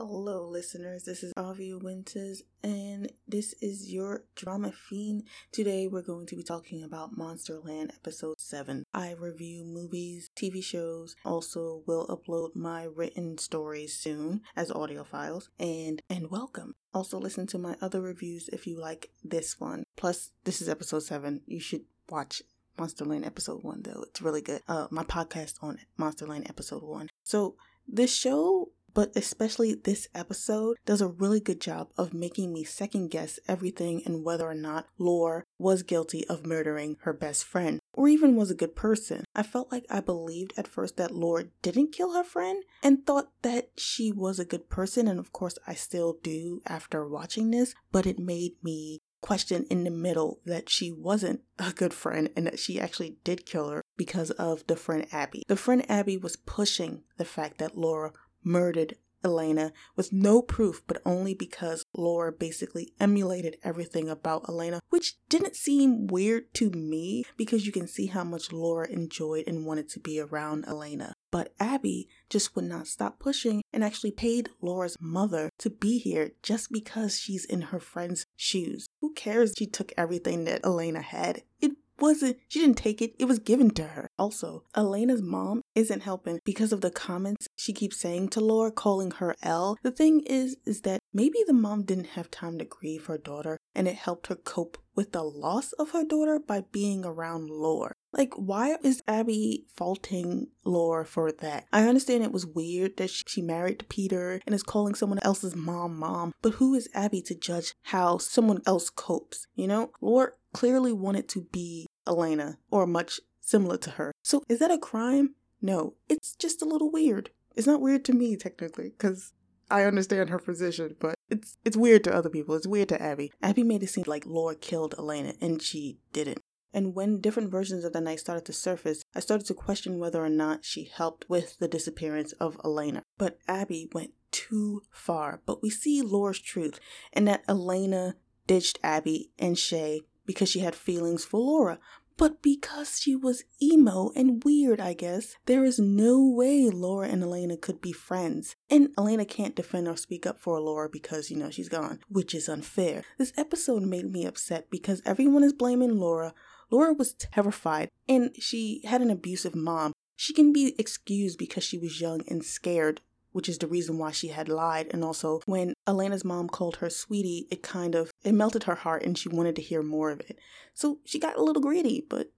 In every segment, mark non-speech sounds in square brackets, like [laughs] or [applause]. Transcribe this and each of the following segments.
Hello, listeners. This is Avia Winters, and this is your Drama Fiend. Today, we're going to be talking about Monsterland Episode 7. I review movies, TV shows, also will upload my written stories soon as audio files, and and welcome. Also, listen to my other reviews if you like this one. Plus, this is Episode 7. You should watch Monsterland Episode 1, though. It's really good. Uh, my podcast on Monsterland Episode 1. So, this show but especially this episode does a really good job of making me second guess everything and whether or not Laura was guilty of murdering her best friend or even was a good person. I felt like I believed at first that Laura didn't kill her friend and thought that she was a good person, and of course I still do after watching this, but it made me question in the middle that she wasn't a good friend and that she actually did kill her because of the friend Abby. The friend Abby was pushing the fact that Laura murdered Elena with no proof, but only because Laura basically emulated everything about Elena, which didn't seem weird to me because you can see how much Laura enjoyed and wanted to be around Elena. But Abby just would not stop pushing and actually paid Laura's mother to be here just because she's in her friend's shoes. Who cares? She took everything that Elena had. It wasn't she didn't take it it was given to her. Also elena's mom isn't helping because of the comments she keeps saying to laura calling her l. The thing is is that maybe the mom didn't have time to grieve her daughter and it helped her cope with the loss of her daughter by being around Laura. like, why is Abby faulting Laura for that? I understand it was weird that she married Peter and is calling someone else's mom mom, but who is Abby to judge how someone else copes? You know, Laura clearly wanted to be Elena or much similar to her. So is that a crime? No, it's just a little weird. It's not weird to me technically because I understand her position, but it's it's weird to other people. It's weird to Abby. Abby made it seem like Laura killed Elena and she didn't. And when different versions of the night started to surface, I started to question whether or not she helped with the disappearance of Elena. But Abby went too far. But we see Laura's truth, and that Elena ditched Abby and Shay because she had feelings for Laura. But because she was emo and weird, I guess, there is no way Laura and Elena could be friends. And Elena can't defend or speak up for Laura because, you know, she's gone, which is unfair. This episode made me upset because everyone is blaming Laura. Laura was terrified and she had an abusive mom. She can be excused because she was young and scared which is the reason why she had lied. And also, when Elena's mom called her sweetie, it kind of it melted her heart, and she wanted to hear more of it. So she got a little greedy. But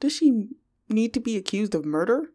does she need to be accused of murder?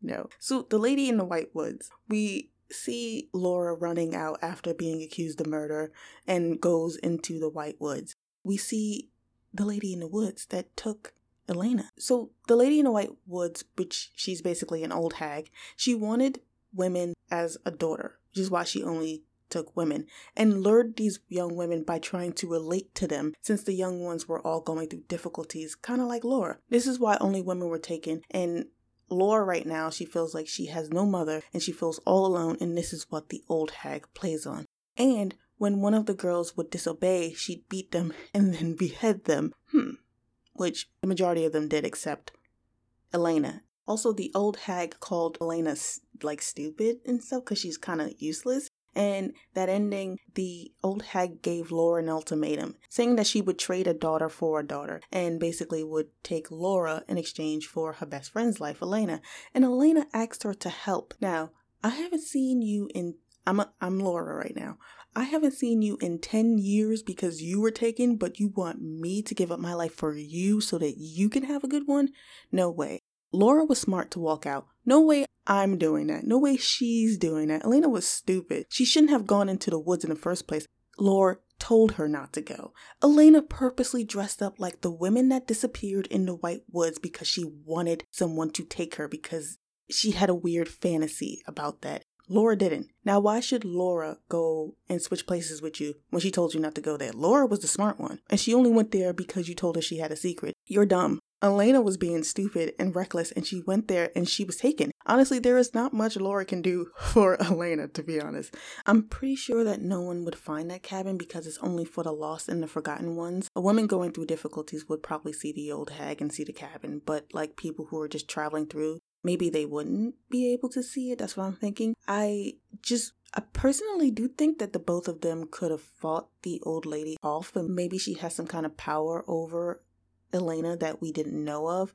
No. So the lady in the White Woods, we see Laura running out after being accused of murder and goes into the White Woods. We see the lady in the woods that took Elena. So the lady in the White Woods, which she's basically an old hag, she wanted women as a daughter, which is why she only took women, and lured these young women by trying to relate to them since the young ones were all going through difficulties, kind of like Laura. This is why only women were taken, and Laura right now, she feels like she has no mother and she feels all alone, and this is what the old hag plays on. And when one of the girls would disobey, she'd beat them [laughs] and then behead them. Hmm. Which the majority of them did, except Elena. Also, the old hag called Elena like stupid and stuff because she's kind of useless. And that ending, the old hag gave Laura an ultimatum, saying that she would trade a daughter for a daughter and basically would take Laura in exchange for her best friend's life, Elena. And Elena asked her to help. Now, I haven't seen you in I'm a, I'm Laura right now. I haven't seen you in 10 years because you were taken, but you want me to give up my life for you so that you can have a good one? No way. Laura was smart to walk out. No way I'm doing that. No way she's doing that. Elena was stupid. She shouldn't have gone into the woods in the first place. Laura told her not to go. Elena purposely dressed up like the women that disappeared in the White Woods because she wanted someone to take her because she had a weird fantasy about that. Laura didn't. Now, why should Laura go and switch places with you when she told you not to go there? Laura was the smart one, and she only went there because you told her she had a secret. You're dumb. Elena was being stupid and reckless, and she went there and she was taken. Honestly, there is not much Laura can do [laughs] for Elena, to be honest. I'm pretty sure that no one would find that cabin because it's only for the lost and the forgotten ones. A woman going through difficulties would probably see the old hag and see the cabin, but like people who are just traveling through, maybe they wouldn't be able to see it. That's what I'm thinking. I just I personally do think that the both of them could have fought the old lady off, but maybe she has some kind of power over Elena that we didn't know of.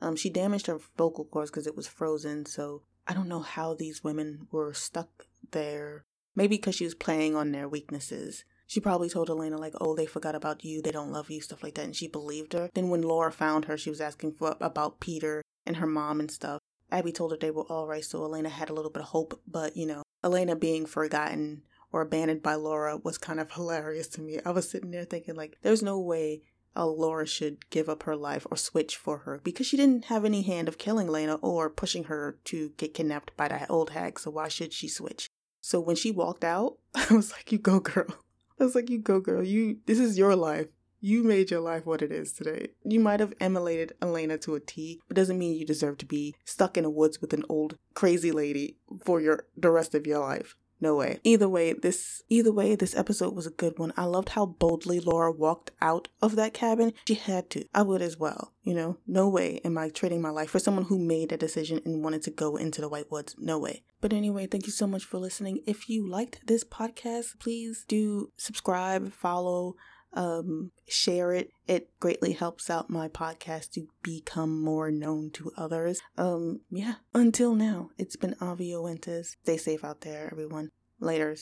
Um, she damaged her vocal cords because it was frozen, so I don't know how these women were stuck there. Maybe because she was playing on their weaknesses. She probably told Elena, like, oh, they forgot about you, they don't love you, stuff like that, and she believed her. Then when Laura found her, she was asking for about Peter and her mom and stuff. Abby told her they were alright, so Elena had a little bit of hope, but you know, Elena being forgotten or abandoned by Laura was kind of hilarious to me. I was sitting there thinking, like, there's no way uh, Laura should give up her life or switch for her because she didn't have any hand of killing Lena or pushing her to get kidnapped by that old hag, so why should she switch? So when she walked out, [laughs] I was like, you go, girl. I was like, you go, girl. You, this is your life. You made your life what it is today. You might have emulated Elena to a T, but doesn't mean you deserve to be stuck in the woods with an old crazy lady for your the rest of your life. No way. Either way, this either way, this episode was a good one. I loved how boldly Laura walked out of that cabin. She had to. I would as well. You know, no way am I trading my life for someone who made a decision and wanted to go into the White Woods. No way. But anyway, thank you so much for listening. If you liked this podcast, please do subscribe, follow, um, share it. It greatly helps out my podcast to become more known to others. Um, yeah. Until now, it's been Avio Winters. Stay safe out there, everyone. Laters.